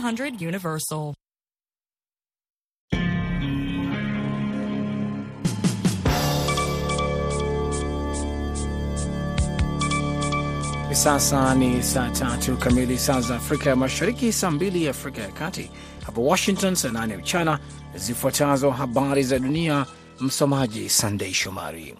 1500 Universal. Sasa ni saa tatu kamili saa za Afrika ya Mashariki, saa mbili Afrika ya Kati, hapo Washington saa nane mchana. Zifuatazo habari za dunia, msomaji Sandei Shomari.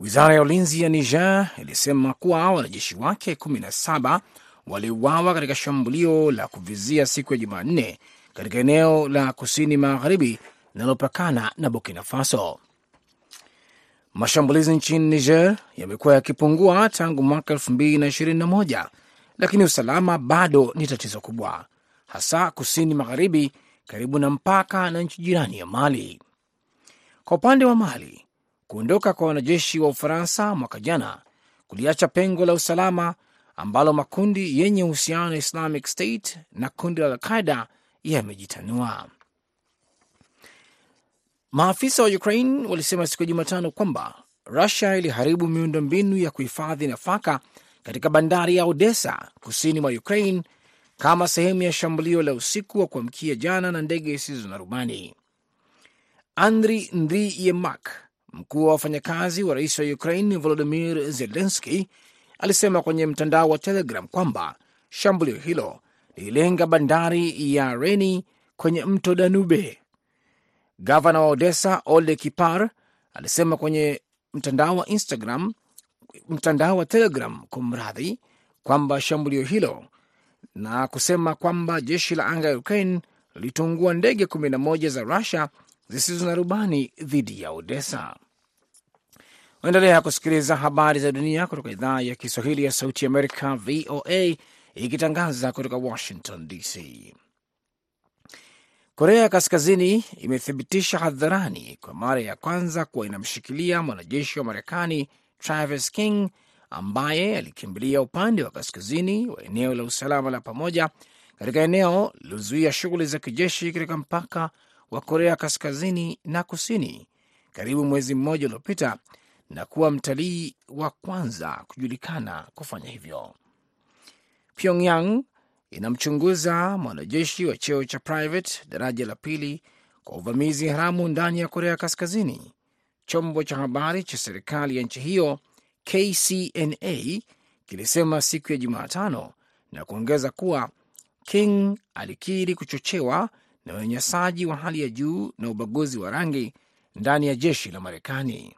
Wizara ya ulinzi ya Niger ilisema kuwa wanajeshi wake 17 waliuawa katika shambulio la kuvizia siku ya Jumanne katika eneo la kusini magharibi linalopakana na Burkina Faso. Mashambulizi nchini Niger yamekuwa yakipungua tangu mwaka 2021 lakini usalama bado ni tatizo kubwa, hasa kusini magharibi karibu na mpaka na nchi jirani ya Mali. Kwa upande wa Mali, kuondoka kwa wanajeshi wa Ufaransa mwaka jana kuliacha pengo la usalama ambalo makundi yenye uhusiano na Islamic State na kundi la Alqaida yamejitanua. Maafisa wa Ukraine walisema siku ya Jumatano kwamba Rusia iliharibu miundo mbinu ya kuhifadhi nafaka katika bandari ya Odessa kusini mwa Ukraine kama sehemu ya shambulio la usiku wa kuamkia jana na ndege zisizo na rubani. Andri Ndri Yemak, mkuu wa wafanyakazi wa rais wa Ukraine Volodimir Zelenski, alisema kwenye mtandao wa Telegram kwamba shambulio hilo lililenga bandari ya Reni kwenye mto Danube. Gavana wa Odessa Ole Kipar alisema kwenye mtandao wa Instagram, mtandao wa Telegram kumradhi, kwamba shambulio hilo na kusema kwamba jeshi la anga ya Ukraine lilitungua ndege 11 za Rusia zisizo na rubani dhidi ya Odessa. Unaendelea kusikiliza habari za dunia kutoka idhaa ya Kiswahili ya Sauti Amerika, VOA, ikitangaza kutoka Washington DC. Korea ya Kaskazini imethibitisha hadharani kwa mara ya kwanza kuwa inamshikilia mwanajeshi wa Marekani Travis King ambaye alikimbilia upande wa kaskazini wa eneo la usalama la pamoja katika eneo lilozuia shughuli za kijeshi katika mpaka wa Korea Kaskazini na Kusini karibu mwezi mmoja uliopita na kuwa mtalii wa kwanza kujulikana kufanya hivyo. Pyongyang inamchunguza mwanajeshi wa cheo cha private daraja la pili kwa uvamizi haramu ndani ya Korea Kaskazini. Chombo cha habari cha serikali ya nchi hiyo KCNA kilisema siku ya Jumatano na kuongeza kuwa King alikiri kuchochewa na unyanyasaji wa hali ya juu na ubaguzi wa rangi ndani ya jeshi la Marekani.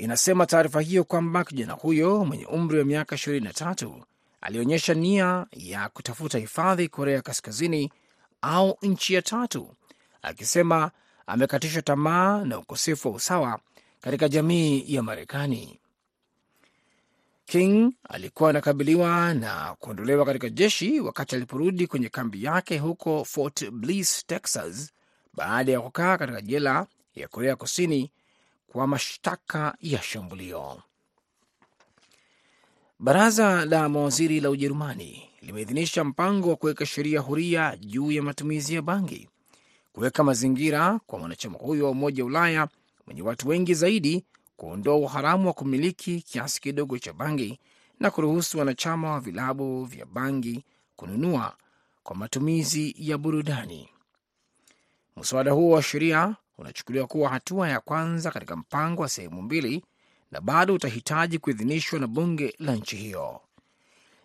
Inasema taarifa hiyo kwamba kijana huyo mwenye umri wa miaka 23 alionyesha nia ya kutafuta hifadhi Korea Kaskazini au nchi ya tatu, akisema amekatishwa tamaa na ukosefu wa usawa katika jamii ya Marekani. King alikuwa anakabiliwa na kuondolewa katika jeshi wakati aliporudi kwenye kambi yake huko Fort Bliss, Texas, baada ya kukaa katika jela ya Korea Kusini kwa mashtaka ya shambulio. Baraza la mawaziri la Ujerumani limeidhinisha mpango wa kuweka sheria huria juu ya matumizi ya bangi, kuweka mazingira kwa mwanachama huyo wa Umoja wa Ulaya mwenye watu wengi zaidi kuondoa uharamu wa kumiliki kiasi kidogo cha bangi na kuruhusu wanachama wa vilabu vya bangi kununua kwa matumizi ya burudani. Mswada huo wa sheria unachukuliwa kuwa hatua ya kwanza katika mpango wa sehemu mbili na bado utahitaji kuidhinishwa na bunge la nchi hiyo.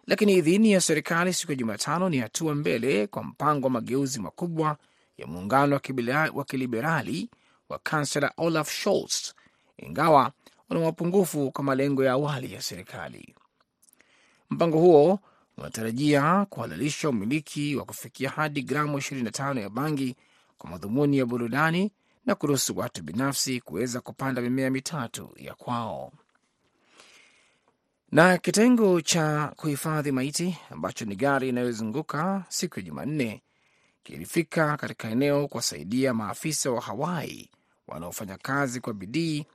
Lakini idhini ya serikali siku ya Jumatano ni hatua mbele kwa mpango wa mageuzi makubwa ya muungano wa kiliberali wa kansela Olaf Scholz, ingawa una mapungufu kwa malengo ya awali ya serikali. Mpango huo unatarajia kuhalalisha umiliki wa kufikia hadi gramu 25 ya bangi kwa madhumuni ya burudani na kuruhusu watu binafsi kuweza kupanda mimea mitatu ya kwao. Na kitengo cha kuhifadhi maiti ambacho ni gari inayozunguka siku ya Jumanne kilifika katika eneo kuwasaidia maafisa wa Hawaii wanaofanya kazi kwa bidii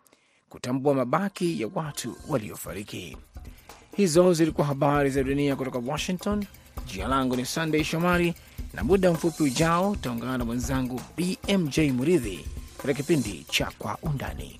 kutambua mabaki ya watu waliofariki. Hizo zilikuwa habari za dunia kutoka Washington. Jina langu ni Sandey Shomari, na muda mfupi ujao utaungana na mwenzangu BMJ Muridhi katika kipindi cha Kwa Undani.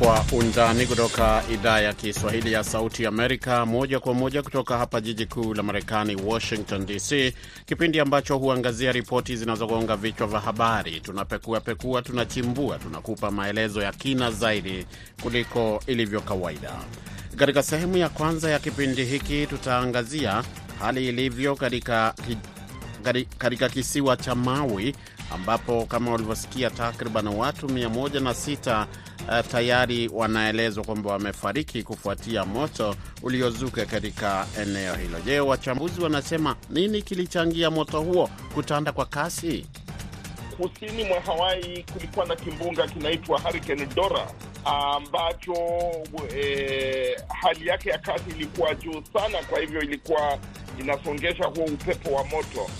Kwa Undani kutoka idhaa ya Kiswahili ya Sauti Amerika, moja kwa moja kutoka hapa jiji kuu la Marekani, Washington DC, kipindi ambacho huangazia ripoti zinazogonga vichwa vya habari. Tunapekuapekua, tunachimbua, tunakupa maelezo ya kina zaidi kuliko ilivyo kawaida. Katika sehemu ya kwanza ya kipindi hiki, tutaangazia hali ilivyo katika kisiwa cha Maui ambapo kama walivyosikia takriban watu 106 uh, tayari wanaelezwa kwamba wamefariki kufuatia moto uliozuka katika eneo hilo. Je, wachambuzi wanasema nini kilichangia moto huo kutanda kwa kasi? Kusini mwa Hawaii kulikuwa na kimbunga kinaitwa Hurricane Dora ambacho e, hali yake ya kasi ilikuwa juu sana, kwa hivyo ilikuwa inasongesha huo upepo wa moto.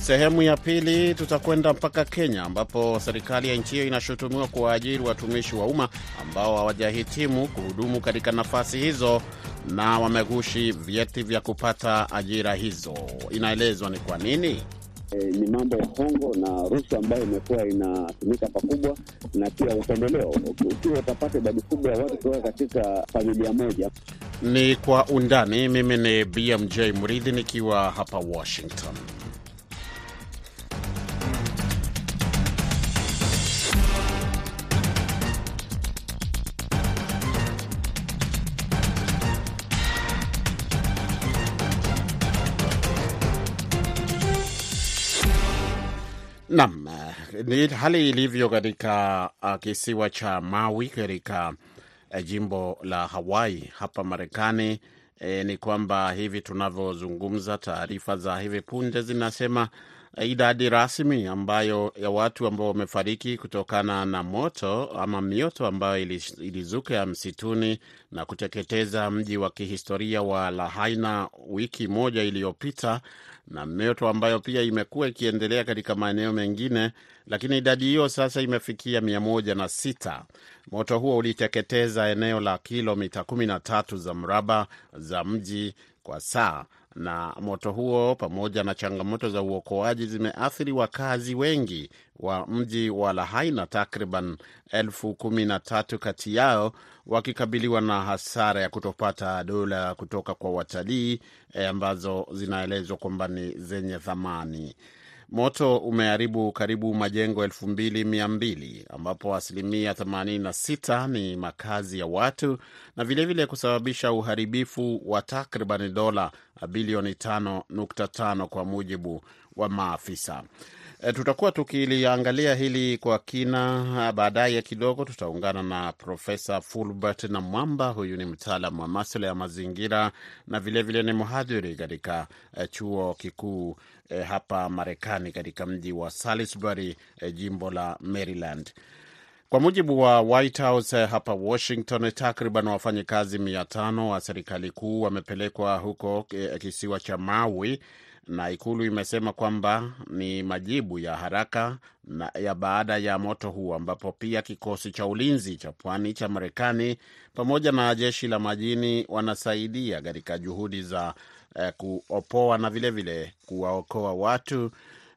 Sehemu ya pili tutakwenda mpaka Kenya ambapo serikali ya nchi hiyo inashutumiwa kuwaajiri watumishi wa umma ambao hawajahitimu kuhudumu katika nafasi hizo na wameghushi vyeti vya kupata ajira hizo. Inaelezwa ni kwa nini. E, ni mambo ya hongo na rushwa ambayo imekuwa inatumika pakubwa, na pia upendeleo. Ukiwa utapata idadi kubwa ya watu kutoka katika familia moja. Ni kwa undani. Mimi ni BMJ Mridhi nikiwa hapa Washington. Ni hali ilivyo katika uh, kisiwa cha Maui katika uh, jimbo la Hawaii hapa Marekani. E, ni kwamba hivi tunavyozungumza, taarifa za hivi punde zinasema uh, idadi rasmi ambayo ya watu ambao wamefariki kutokana na moto ama mioto ambayo ilizuka msituni na kuteketeza mji wa kihistoria wa Lahaina wiki moja iliyopita na mioto ambayo pia imekuwa ikiendelea katika maeneo mengine, lakini idadi hiyo sasa imefikia mia moja na sita. Moto huo uliteketeza eneo la kilomita kumi na tatu za mraba za mji kwa saa, na moto huo pamoja na changamoto za uokoaji zimeathiri wakazi wengi wa mji wa Lahaina, takriban elfu kumi na tatu kati yao wakikabiliwa na hasara ya kutopata dola kutoka kwa watalii e, ambazo zinaelezwa kwamba ni zenye thamani. Moto umeharibu karibu majengo elfu mbili mia mbili ambapo asilimia 86 ni makazi ya watu na vilevile vile kusababisha uharibifu wa takriban dola bilioni 5.5 kwa mujibu wa maafisa. E, tutakuwa tukiliangalia hili kwa kina baadaye kidogo. Tutaungana na Profesa Fulbert na Mwamba. Huyu ni mtaalamu wa maswala ya mazingira na vilevile vile ni mhadhiri katika e, chuo kikuu e, hapa Marekani katika mji wa Salisbury, jimbo la Maryland. Kwa mujibu wa White House hapa Washington, takriban wafanyakazi mia tano wa serikali kuu wamepelekwa huko kisiwa cha Maui na ikulu imesema kwamba ni majibu ya haraka na ya baada ya moto huo, ambapo pia kikosi cha ulinzi cha pwani cha Marekani pamoja na jeshi la majini wanasaidia katika juhudi za eh, kuopoa na vilevile kuwaokoa watu,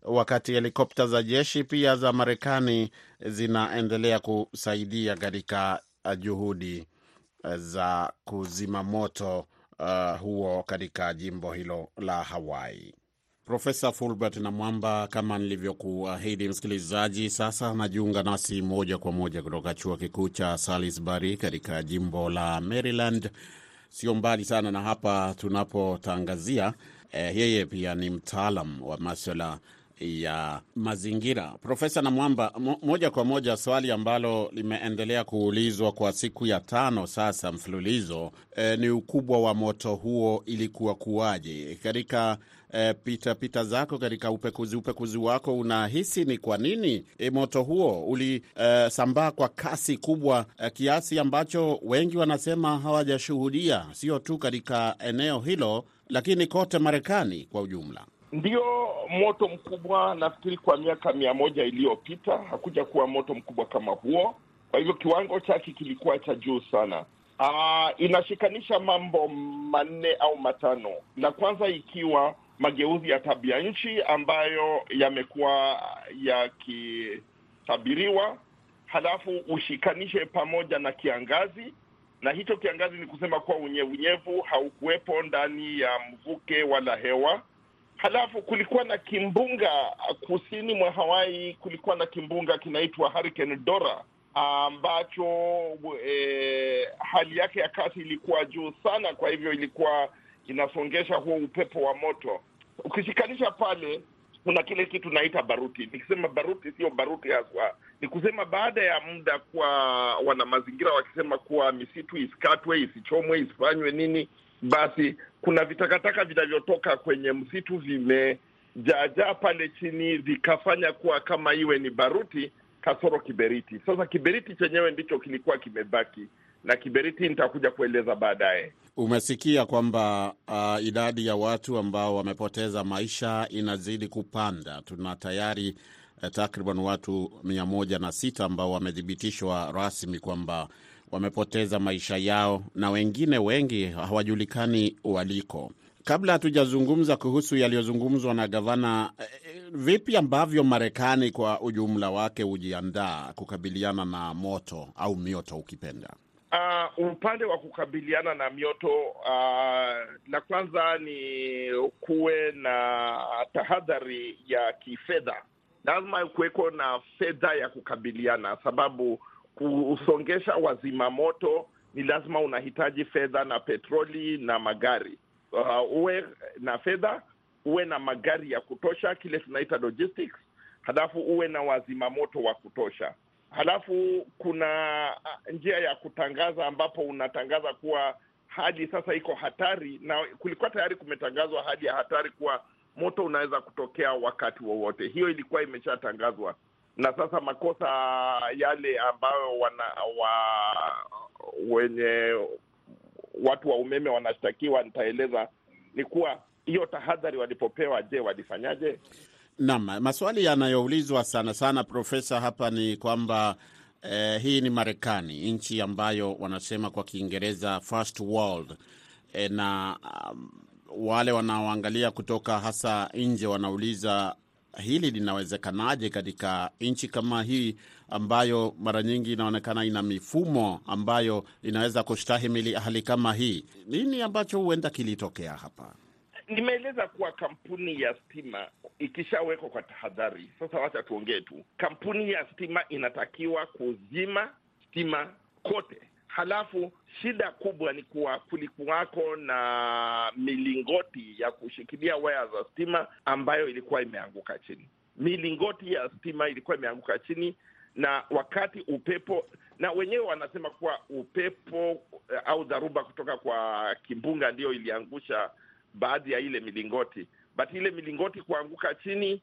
wakati helikopta za jeshi pia za Marekani zinaendelea kusaidia katika juhudi za kuzima moto uh, huo katika jimbo hilo la Hawaii. Profesa Fulbert na kama nilivyokuahidi msikilizaji, sasa anajiunga nasi moja kwa moja kutoka chuo kikuu cha Salisbury katika jimbo la Maryland, sio mbali sana na hapa tunapotangazia. Eh, yeye pia ni mtaalam wa maswala ya mazingira. Profesa Namwamba, moja kwa moja, swali ambalo limeendelea kuulizwa kwa siku ya tano sasa mfululizo e, ni ukubwa wa moto huo ilikuwa kuwaje? Katika e, pita pita zako katika upekuzi upekuzi wako, unahisi ni kwa nini e, moto huo ulisambaa e, kwa kasi kubwa e, kiasi ambacho wengi wanasema hawajashuhudia, sio tu katika eneo hilo, lakini kote Marekani kwa ujumla? Ndio moto mkubwa. Nafikiri kwa miaka mia moja iliyopita hakuja kuwa moto mkubwa kama huo, kwa hivyo kiwango chake kilikuwa cha juu sana. Aa, inashikanisha mambo manne au matano. La kwanza ikiwa mageuzi ya tabia nchi ambayo yamekuwa yakitabiriwa halafu ushikanishe pamoja na kiangazi, na hicho kiangazi ni kusema kuwa unyevunyevu haukuwepo ndani ya mvuke wala hewa. Halafu kulikuwa na kimbunga kusini mwa Hawaii, kulikuwa na kimbunga kinaitwa Hurricane Dora ambacho e, hali yake ya kasi ilikuwa juu sana, kwa hivyo ilikuwa inasongesha huo upepo wa moto. Ukishikanisha pale, kuna kile kitu naita baruti. Nikisema baruti, sio baruti haswa, ni kusema baada ya muda, kuwa wana mazingira wakisema kuwa misitu isikatwe, isichomwe, isifanywe nini, basi kuna vitakataka vinavyotoka kwenye msitu vimejaajaa pale chini, vikafanya kuwa kama iwe ni baruti kasoro kiberiti. Sasa kiberiti chenyewe ndicho kilikuwa kimebaki, na kiberiti nitakuja kueleza baadaye. Umesikia kwamba uh, idadi ya watu ambao wamepoteza maisha inazidi kupanda. Tuna tayari eh, takriban watu mia moja na sita ambao wamethibitishwa rasmi kwamba wamepoteza maisha yao na wengine wengi hawajulikani waliko. Kabla hatujazungumza kuhusu yaliyozungumzwa na gavana, vipi ambavyo Marekani kwa ujumla wake hujiandaa kukabiliana na moto au mioto ukipenda? Uh, upande wa kukabiliana na mioto uh, la kwanza ni kuwe na tahadhari ya kifedha. Lazima kuweko na fedha ya kukabiliana, sababu kusongesha wazima moto ni lazima unahitaji fedha na petroli na magari. Uh, uwe na fedha, uwe na magari ya kutosha, kile tunaita logistics, halafu uwe na wazima moto wa kutosha. Halafu kuna njia ya kutangaza ambapo unatangaza kuwa hali sasa iko hatari, na kulikuwa tayari kumetangazwa hali ya hatari kuwa moto unaweza kutokea wakati wowote. Hiyo ilikuwa imeshatangazwa, na sasa makosa yale ambayo wana wa wenye watu wa umeme wanashtakiwa, nitaeleza ni kuwa hiyo tahadhari walipopewa, je, walifanyaje? Naam, maswali yanayoulizwa sana sana, Profesa, hapa ni kwamba eh, hii ni Marekani, nchi ambayo wanasema kwa Kiingereza first world eh, na um, wale wanaoangalia kutoka hasa nje wanauliza hili linawezekanaje katika nchi kama hii ambayo mara nyingi inaonekana ina mifumo ambayo inaweza kustahimili hali kama hii. Nini ambacho huenda kilitokea hapa? Nimeeleza kuwa kampuni ya stima ikishawekwa kwa tahadhari, sasa wacha tuongee tu. Kampuni ya stima inatakiwa kuzima stima kote. Halafu shida kubwa ni kuwa kulikuwako na milingoti ya kushikilia waya za stima ambayo ilikuwa imeanguka chini. Milingoti ya stima ilikuwa imeanguka chini, na wakati upepo, na wenyewe wanasema kuwa upepo au dharuba kutoka kwa kimbunga ndiyo iliangusha baadhi ya ile milingoti, but ile milingoti kuanguka chini,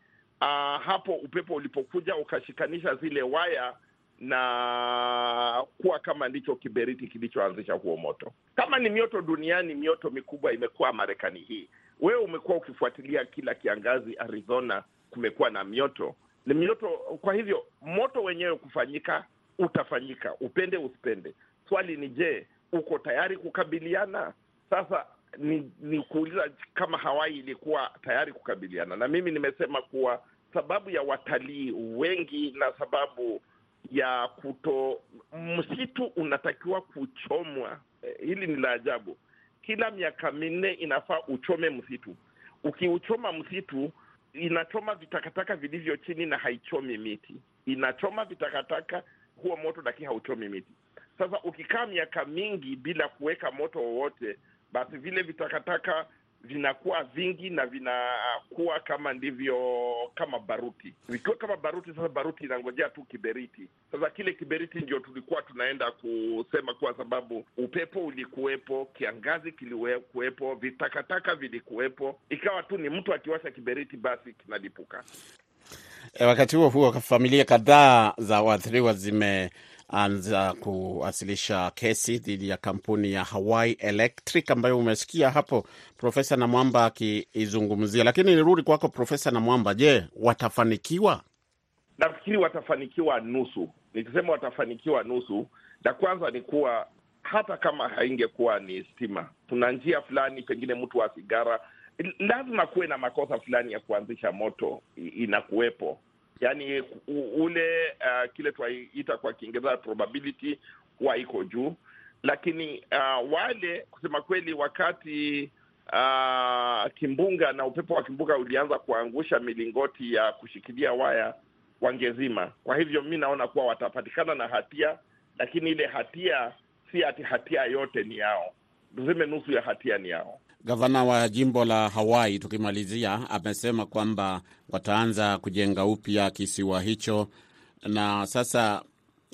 uh, hapo upepo ulipokuja ukashikanisha zile waya na kuwa kama ndicho kiberiti kilichoanzisha huo moto. Kama ni mioto duniani, mioto mikubwa imekuwa Marekani hii. Wewe umekuwa ukifuatilia kila kiangazi, Arizona kumekuwa na mioto, ni mioto. Kwa hivyo moto wenyewe kufanyika utafanyika, upende usipende. Swali ni je, uko tayari kukabiliana? Sasa ni, ni kuuliza kama Hawaii ilikuwa tayari kukabiliana, na mimi nimesema kuwa sababu ya watalii wengi na sababu ya kuto, msitu unatakiwa kuchomwa. Eh, hili ni la ajabu. Kila miaka minne inafaa uchome msitu. Ukiuchoma msitu, inachoma vitakataka vilivyo chini na haichomi miti, inachoma vitakataka huo moto, lakini hauchomi miti. Sasa ukikaa miaka mingi bila kuweka moto wowote, basi vile vitakataka vinakuwa vingi na vinakuwa kama ndivyo kama baruti. Vikiwa kama baruti, sasa baruti inangojea tu kiberiti. Sasa kile kiberiti ndio tulikuwa tunaenda kusema, kwa sababu upepo ulikuwepo, kiangazi kilikuwepo, vitakataka vilikuwepo, ikawa tu ni mtu akiwasha kiberiti, basi kinalipuka. E, wakati huo huo familia kadhaa za waathiriwa zime anza kuwasilisha kesi dhidi ya kampuni ya Hawaii Electric ambayo umesikia hapo Profesa Namwamba akiizungumzia. Lakini nirudi kwako Profesa Namwamba, je, watafanikiwa? Nafikiri watafanikiwa nusu. Nikisema watafanikiwa nusu, la kwanza ni kuwa hata kama haingekuwa ni stima, kuna njia fulani, pengine mtu wa sigara, lazima kuwe na makosa fulani ya kuanzisha moto inakuwepo u- ule uh, kile tunaita kwa Kiingereza probability huwa iko juu, lakini uh, wale kusema kweli, wakati uh, kimbunga na upepo wa kimbunga ulianza kuangusha milingoti ya kushikilia waya wangezima. Kwa hivyo mi naona kuwa watapatikana na hatia, lakini ile hatia si ati hatia yote ni yao, tuseme nusu ya hatia ni yao. Gavana wa jimbo la Hawaii, tukimalizia, amesema kwamba wataanza kujenga upya kisiwa hicho. Na sasa,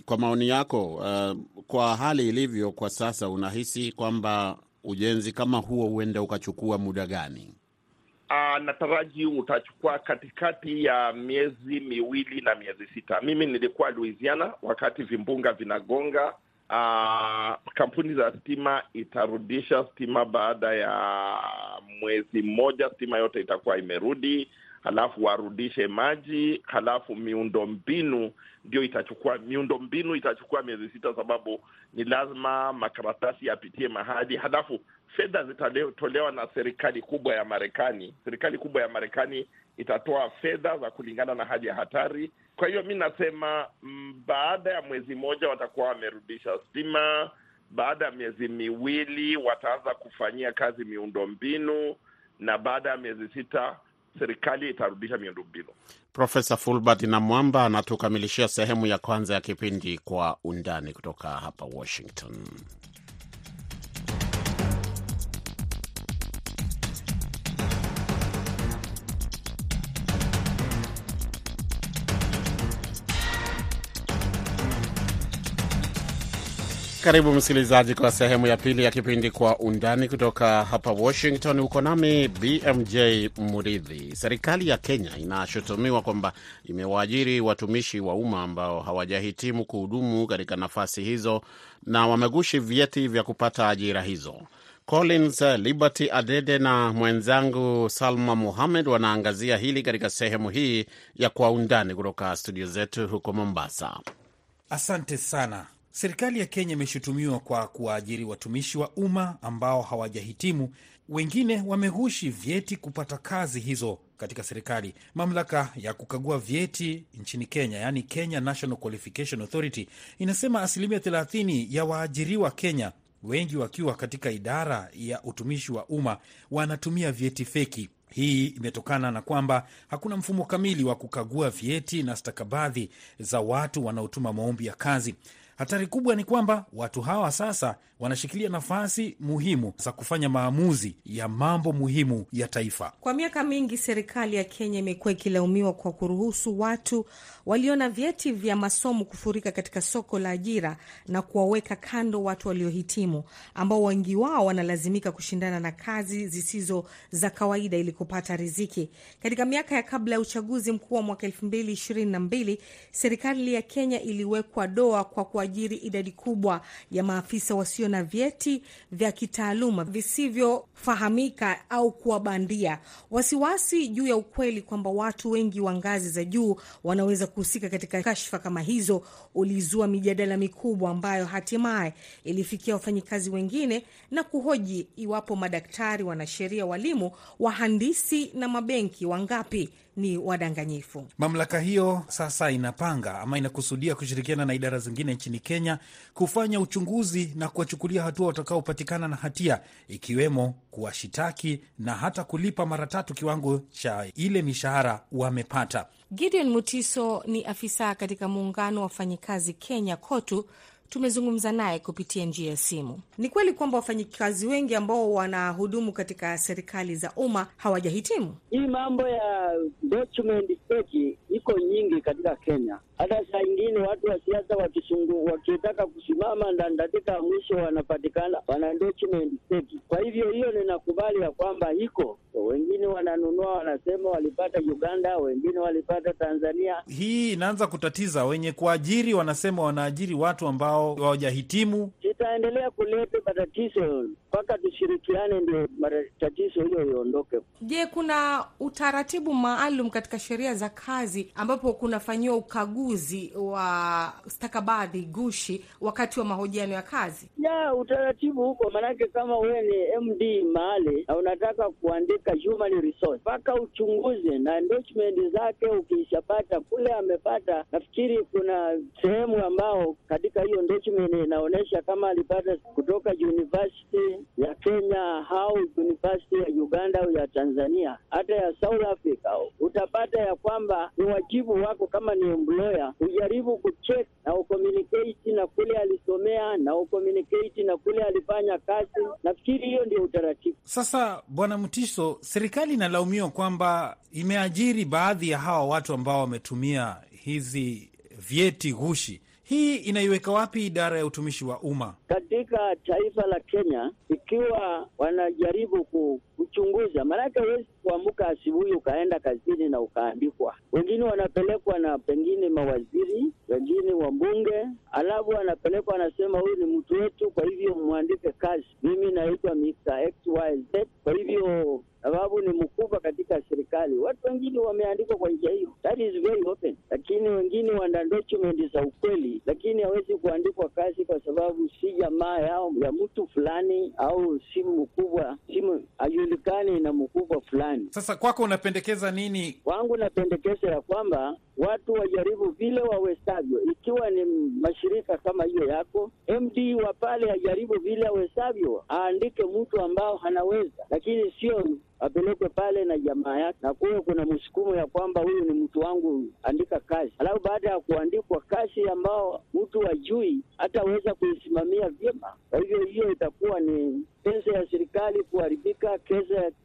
kwa maoni yako, uh, kwa hali ilivyo kwa sasa, unahisi kwamba ujenzi kama huo huenda ukachukua muda gani? Uh, nataraji utachukua katikati ya miezi miwili na miezi sita. Mimi nilikuwa Louisiana wakati vimbunga vinagonga. Uh, kampuni za stima itarudisha stima baada ya mwezi mmoja, stima yote itakuwa imerudi, halafu warudishe maji, halafu miundo mbinu ndio itachukua miundo mbinu itachukua miezi sita, sababu ni lazima makaratasi yapitie mahali, halafu fedha zitatolewa na serikali kubwa ya Marekani. Serikali kubwa ya Marekani itatoa fedha za kulingana na hali ya hatari. Kwa hiyo mi nasema mm, baada ya mwezi mmoja watakuwa wamerudisha stima. Baada ya miezi miwili wataanza kufanyia kazi miundo mbinu, na baada ya miezi sita serikali itarudisha miundo mbinu. Profesa Fulbert na Mwamba anatukamilishia sehemu ya kwanza ya kipindi Kwa Undani kutoka hapa Washington. Karibu msikilizaji, kwa sehemu ya pili ya kipindi Kwa Undani kutoka hapa Washington. Uko nami BMJ Muridhi. Serikali ya Kenya inashutumiwa kwamba imewaajiri watumishi wa umma ambao hawajahitimu kuhudumu katika nafasi hizo na wamegushi vyeti vya kupata ajira hizo. Collins Liberty Adede na mwenzangu Salma Muhamed wanaangazia hili katika sehemu hii ya Kwa Undani kutoka studio zetu huko Mombasa. Asante sana. Serikali ya Kenya imeshutumiwa kwa kuwaajiri watumishi wa umma ambao hawajahitimu. Wengine wameghushi vyeti kupata kazi hizo katika serikali. Mamlaka ya kukagua vyeti nchini Kenya, yaani Kenya National Qualification Authority, inasema asilimia 30 ya waajiriwa Kenya, wengi wakiwa katika idara ya utumishi wa umma, wanatumia vyeti feki. Hii imetokana na kwamba hakuna mfumo kamili wa kukagua vyeti na stakabadhi za watu wanaotuma maombi ya kazi. Hatari kubwa ni kwamba watu hawa sasa wanashikilia nafasi muhimu za kufanya maamuzi ya mambo muhimu ya taifa. Kwa miaka mingi serikali ya Kenya imekuwa ikilaumiwa kwa kuruhusu watu walio na vyeti vya masomo kufurika katika soko la ajira na kuwaweka kando watu waliohitimu ambao wengi wao wanalazimika kushindana na kazi zisizo za kawaida ili kupata riziki. Katika miaka ya kabla ya uchaguzi mkuu wa mwaka elfu mbili ishirini na mbili serikali ya Kenya iliwekwa doa kwa kuajiri idadi kubwa ya maafisa wasio na vyeti vya kitaaluma visivyofahamika au kuwa bandia. Wasiwasi juu ya ukweli kwamba watu wengi wa ngazi za juu wanaweza kuhusika katika kashfa kama hizo ulizua mijadala mikubwa ambayo hatimaye ilifikia wafanyikazi wengine na kuhoji iwapo madaktari, wanasheria, walimu, wahandisi na mabenki wangapi ni wadanganyifu. Mamlaka hiyo sasa inapanga ama inakusudia kushirikiana na idara zingine nchini Kenya kufanya uchunguzi na kuwachukulia hatua watakaopatikana na hatia, ikiwemo kuwashitaki na hata kulipa mara tatu kiwango cha ile mishahara wamepata. Gideon Mutiso ni afisa katika muungano wa wafanyikazi Kenya, KOTU. Tumezungumza naye kupitia njia ya simu. Ni kweli kwamba wafanyikazi wengi ambao wanahudumu katika serikali za umma hawajahitimu. Hii mambo ya document fake iko nyingi katika Kenya. Hata saa ingine watu wa siasa wakisungu wakitaka kusimama ndandadika mwisho wanapatikana wana document fake. Kwa hivyo hiyo ninakubali ya kwamba iko wengine wananunua, wanasema walipata Uganda, wengine walipata Tanzania. Hii inaanza kutatiza wenye kuajiri, wanasema wanaajiri watu ambao hawajahitimu. Itaendelea kuleta matatizo mpaka tushirikiane, ndio matatizo hiyo iondoke. Je, kuna utaratibu maalum katika sheria za kazi ambapo kunafanyiwa ukaguzi wa stakabadhi gushi wakati wa mahojiano ya kazi? Ya utaratibu huko, maanake kama wewe ni MD mahali na unataka kuandika human resource, mpaka uchunguze na endorsement zake. Ukishapata kule amepata, nafikiri kuna sehemu ambao katika hiyo endorsement inaonyesha kama alipata kutoka university ya Kenya au university ya Uganda au ya Tanzania, hata ya South Africa, utapata ya kwamba ni wajibu wako kama ni employer ujaribu kucheck na ucommunicate na kule alisomea na ucommunicate na kule alifanya kazi. Nafikiri hiyo ndio utaratibu. Sasa Bwana Mtiso, serikali inalaumiwa kwamba imeajiri baadhi ya hawa watu ambao wametumia hizi vyeti ghushi. Hii inaiweka wapi idara ya utumishi wa umma? Katika taifa la Kenya, ikiwa wanajaribu kuchunguza? Maanake huwezi kuamka asubuhi ukaenda kazini na ukaandikwa. Wengine wanapelekwa na pengine mawaziri, wengine wabunge, alafu wanapelekwa anasema, huyu ni mtu wetu, kwa hivyo mwandike kazi. Mimi naitwa Mr. XYZ, kwa hivyo sababu ni mkubwa katika serikali. Watu wengine wameandikwa kwa njia hiyo, that is very open, lakini wengine wana document za ukweli, lakini hawezi kuandikwa kazi kwa sababu si jamaa yao ya mtu fulani, au si mkubwa, si hajulikani ina mkubwa fulani. Sasa kwako unapendekeza nini? Kwangu napendekeza ya kwamba watu wajaribu vile wawezavyo, ikiwa ni mashirika kama hiyo yako, MD wa pale ajaribu vile awezavyo, aandike mtu ambao anaweza, lakini sio apelekwe pale na jamaa yake, na kuwe kuna msukumo ya kwamba huyu ni mtu wangu, andika kazi. Alafu baada ya kuandikwa kazi ambao mtu ajui hataweza kuisimamia vyema, kwa hivyo hiyo itakuwa ni pesa ya serikali kuharibika,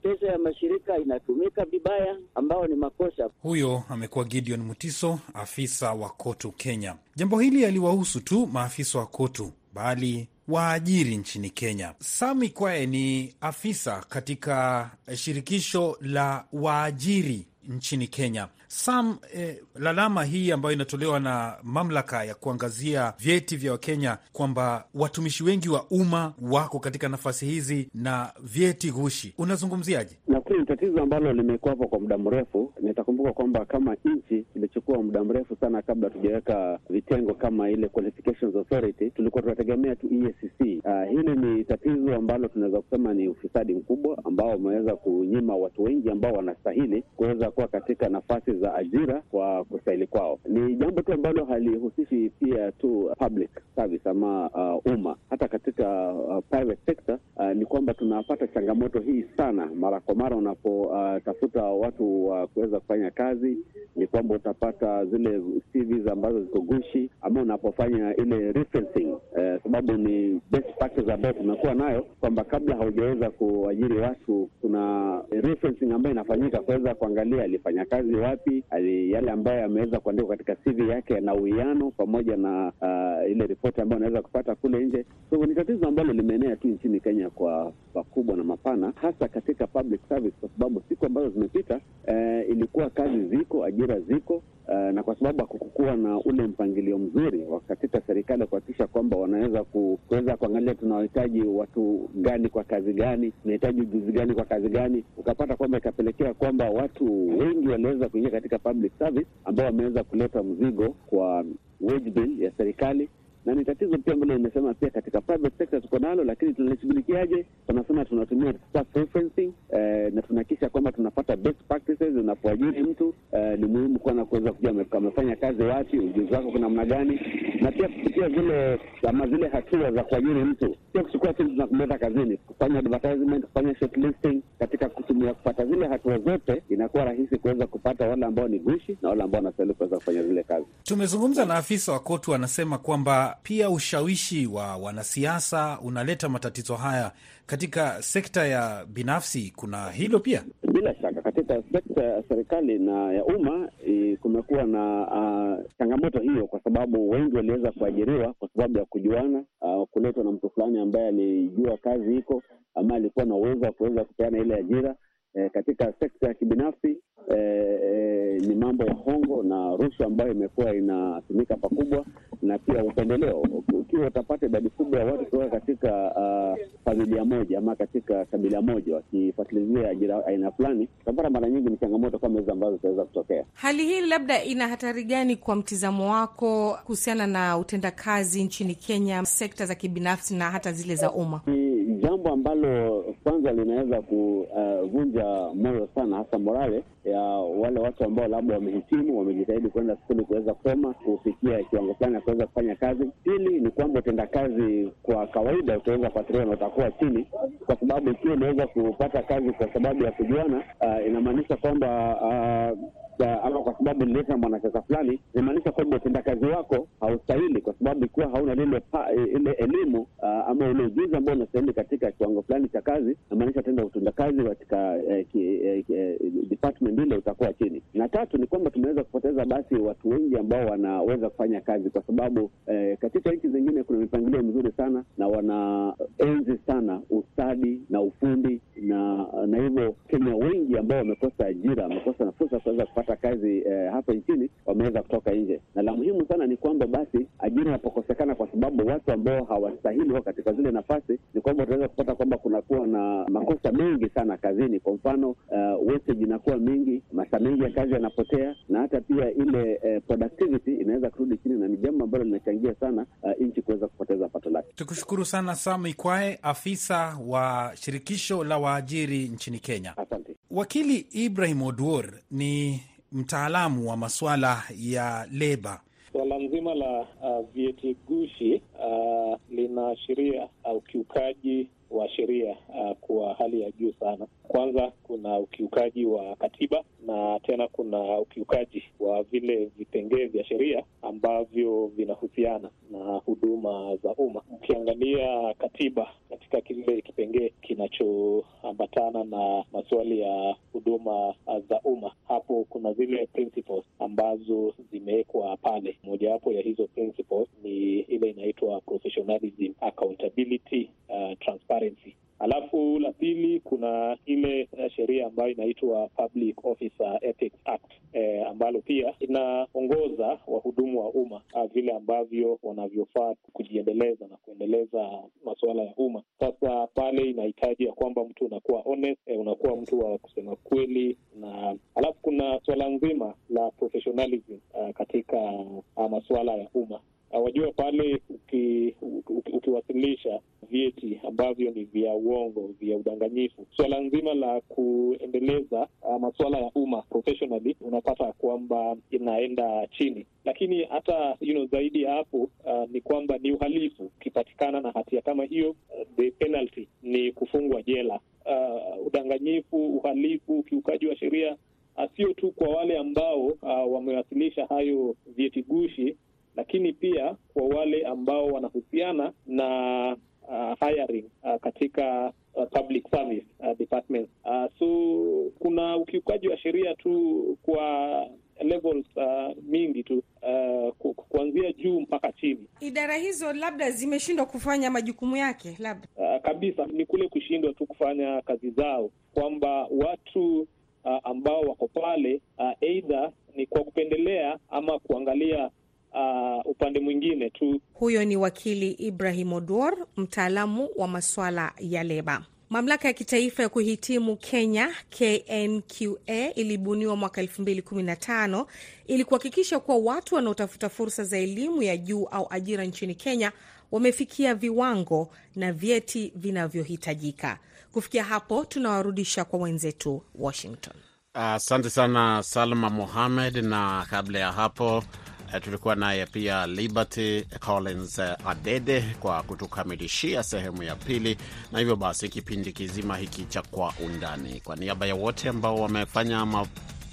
pesa ya mashirika inatumika vibaya, ambao ni makosa. Huyo amekuwa Gideon Mutiso, afisa wa KOTU Kenya. Jambo hili aliwahusu tu maafisa wa KOTU bali waajiri nchini Kenya. Sami Kwae ni afisa katika shirikisho la waajiri nchini Kenya. Sam, eh, lalama hii ambayo inatolewa na mamlaka ya kuangazia vyeti vya Wakenya kwamba watumishi wengi wa umma wako katika nafasi hizi na vyeti ghushi, unazungumziaje? Nafikiri ni tatizo ambalo limekuwapo kwa muda mrefu. Nitakumbuka kwamba kama nchi ilichukua muda mrefu sana kabla tujaweka vitengo kama ile Qualifications Authority, tulikuwa tunategemea tu EACC. Uh, hili ni tatizo ambalo tunaweza kusema ni ufisadi mkubwa ambao umeweza kunyima watu wengi ambao wanastahili kuweza kuwa katika nafasi za ajira kwa kustahili kwao. Ni jambo tu ambalo halihusishi pia tu public service ama uh, umma, hata katika uh, private sector uh, ni kwamba tunapata changamoto hii sana. Mara kwa mara unapotafuta uh, watu wa uh, kuweza kufanya kazi, ni kwamba utapata zile CVs ambazo ziko gushi, ama unapofanya ile referencing. Uh, sababu ni best practice ambayo tumekuwa nayo kwamba kabla haujaweza kuajiri watu, kuna referencing ambayo inafanyika kuweza kuangalia alifanya kazi wapi, ali, yale ambayo ameweza kuandikwa katika CV yake na uwiano pamoja na uh, ile ripoti ambayo anaweza kupata kule nje. So ni tatizo ambalo limeenea tu nchini Kenya kwa pakubwa na mapana, hasa katika public service, kwa sababu siku ambazo zimepita uh, ilikuwa kazi ziko, ajira ziko Uh, na kwa sababu hakukuwa na ule mpangilio mzuri katika serikali kuhakikisha kwamba wanaweza kuweza kuangalia tunawahitaji watu gani kwa kazi gani, tunahitaji ujuzi gani kwa kazi gani, ukapata kwamba ikapelekea kwamba watu wengi waliweza kuingia katika public service ambao wameweza kuleta mzigo kwa wage bill ya serikali na ni tatizo pia ambalo nimesema pia katika private sector tuko nalo, lakini tunalishughulikiaje? Tunasema tunatumia referencing eh, na tunahakikisha kwamba tunapata best practices. Unapoajiri mtu eh, ni muhimu kwana kuweza kujua amefanya kazi wapi, ujuzi wako kuna namna gani, na pia kupitia zile ama zile hatua za kuajiri mtu, sio kuchukua tu tunakumleta kazini, kufanya advertisement, kufanya shortlisting. Katika kutumia kupata zile hatua zote, inakuwa rahisi kuweza kupata wale ambao ni gushi na wale ambao wanastahili kuweza kufanya zile kazi. Tumezungumza na afisa wa KOTU anasema kwamba pia ushawishi wa wanasiasa unaleta matatizo haya katika sekta ya binafsi. Kuna hilo pia, bila shaka. Katika sekta ya serikali na ya umma kumekuwa na uh, changamoto hiyo, kwa sababu wengi waliweza kuajiriwa kwa sababu ya kujuana, uh, kuletwa na mtu fulani ambaye alijua kazi iko ama alikuwa na uwezo wa kuweza kupeana ile ajira. E, katika sekta ya kibinafsi e, e, ni mambo ya hongo na rushwa ambayo imekuwa inatumika pakubwa, na pia upendeleo. Ukiwa utapata idadi kubwa ya watu kutoka katika uh, familia moja ama katika kabila moja wakifuatilizia ajira aina fulani, utapata mara nyingi ni changamoto kama hizo ambazo zitaweza kutokea. Hali hii labda ina hatari gani kwa mtizamo wako kuhusiana na utendakazi nchini Kenya, sekta za kibinafsi na hata zile za umma? Ni jambo ambalo kwanza linaweza kuvunja uh, moyo sana, hasa morale ya wale watu ambao labda wamehitimu, wamejitahidi kuenda skuli kuweza kusoma kufikia kiwango fulani ya kuweza kufanya kazi. Pili ni kwamba utendakazi kwa kawaida utaweza kuathiriwa na utakuwa chini, kwa sababu ikiwa unaweza kupata kazi kwa sababu ya kujuana, uh, inamaanisha kwamba uh, ama kwa sababu nileta mwanasiasa fulani, inamaanisha kwamba utendakazi wako haustahili, kwa sababu ikiwa hauna lile ile elimu ama ule ujuzi ambao unastahili katika kiwango fulani cha kazi, inamaanisha tenda utendakazi katika eh, eh, department ile utakuwa chini. Na tatu ni kwamba tumeweza kupoteza basi watu wengi ambao wanaweza kufanya kazi, kwa sababu eh, katika nchi zingine kuna mipangilio mizuri sana na wanaenzi sana ustadi na ufundi na na hivyo Kenya wengi ambao wamekosa ajira, wamekosa na fursa kuweza kupata kazi eh, hapa nchini wameweza kutoka nje, na la muhimu sana ni kwamba basi ajira inapokosekana kwa sababu watu ambao hawastahili wao katika zile nafasi, ni kwamba utaweza kupata kwamba kunakuwa na makosa mengi sana kazini. Kwa mfano uh, wastage inakuwa mingi, masaa mengi ya kazi yanapotea, na hata pia ile eh, productivity inaweza kurudi chini, na ni jambo ambalo linachangia sana uh, nchi kuweza kupoteza pato lake. Tukushukuru sana Sam Ikwae, afisa wa shirikisho la waajiri nchini Kenya. Asante. Wakili Ibrahim Oduor ni mtaalamu wa masuala ya leba. Suala nzima la uh, vyeti gushi uh, linaashiria ukiukaji uh, wa sheria uh, kwa hali ya juu sana. Kwanza kuna ukiukaji wa katiba na tena kuna ukiukaji wa vile vipengee vya sheria ambavyo vinahusiana na huduma za umma. Ukiangalia katiba katika kile kipengee kinachoambatana na maswali ya huduma za umma, hapo kuna zile principles ambazo zimewekwa pale. Mojawapo ya hizo principles ni ile inaitwa professionalism, accountability, uh, transparency Alafu la pili kuna ile sheria ambayo inaitwa Public Officer Ethics Act eh, ambalo pia inaongoza wahudumu wa umma uh, vile ambavyo wanavyofaa kujiendeleza na kuendeleza masuala ya umma. Sasa pale inahitaji ya kwamba mtu unakuwa honest, eh, unakuwa mtu wa kusema kweli, na alafu kuna suala nzima la professionalism uh, katika uh, masuala ya umma. Uh, wajua pale uki, uki, ukiwasilisha vyeti ambavyo ni vya uongo vya udanganyifu, suala nzima la kuendeleza uh, masuala ya umma professionally, unapata kwamba inaenda chini. Lakini hata you know, zaidi ya hapo uh, ni kwamba ni uhalifu. Ukipatikana na hatia kama hiyo, uh, the penalty ni kufungwa jela. Uh, udanganyifu, uhalifu, ukiukaji wa sheria sio tu kwa wale ambao uh, wamewasilisha hayo vyeti gushi lakini pia kwa wale ambao wanahusiana na uh, hiring uh, katika uh, public service uh, departments. Uh, so kuna ukiukaji wa sheria tu kwa levels uh, mingi tu uh, kuanzia juu mpaka chini. Idara hizo labda zimeshindwa kufanya majukumu yake, labda? Uh, kabisa ni kule kushindwa tu kufanya kazi zao, kwamba watu uh, ambao wako pale uh, uh, ni kwa kupendelea ama kuangalia Uh, upande mwingine tu. Huyo ni wakili Ibrahim Oduor, mtaalamu wa masuala ya leba. Mamlaka ya kitaifa ya kuhitimu Kenya KNQA ilibuniwa mwaka 2015 ili kuhakikisha kuwa watu wanaotafuta fursa za elimu ya juu au ajira nchini Kenya wamefikia viwango na vyeti vinavyohitajika. Kufikia hapo, tunawarudisha kwa wenzetu Washington. Asante uh, sana Salma Mohamed, na kabla ya hapo tulikuwa naye pia Liberty Collins uh, Adede kwa kutukamilishia sehemu ya pili, na hivyo basi kipindi kizima hiki cha Kwa Undani, kwa niaba ya wote ambao wamefanya ma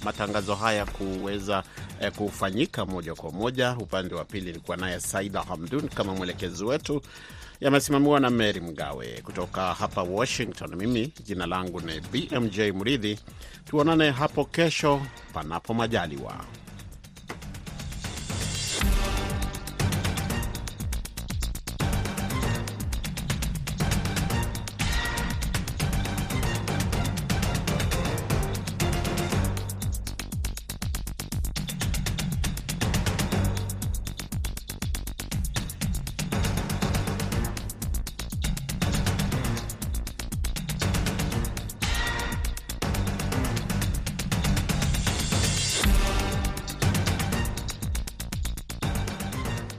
matangazo haya kuweza eh, kufanyika moja kwa moja. Upande wa pili ilikuwa naye Saida Hamdun kama mwelekezi wetu, yamesimamiwa na Mary Mgawe kutoka hapa Washington. Mimi jina langu ni BMJ Mridhi. Tuonane hapo kesho, panapo majaliwa.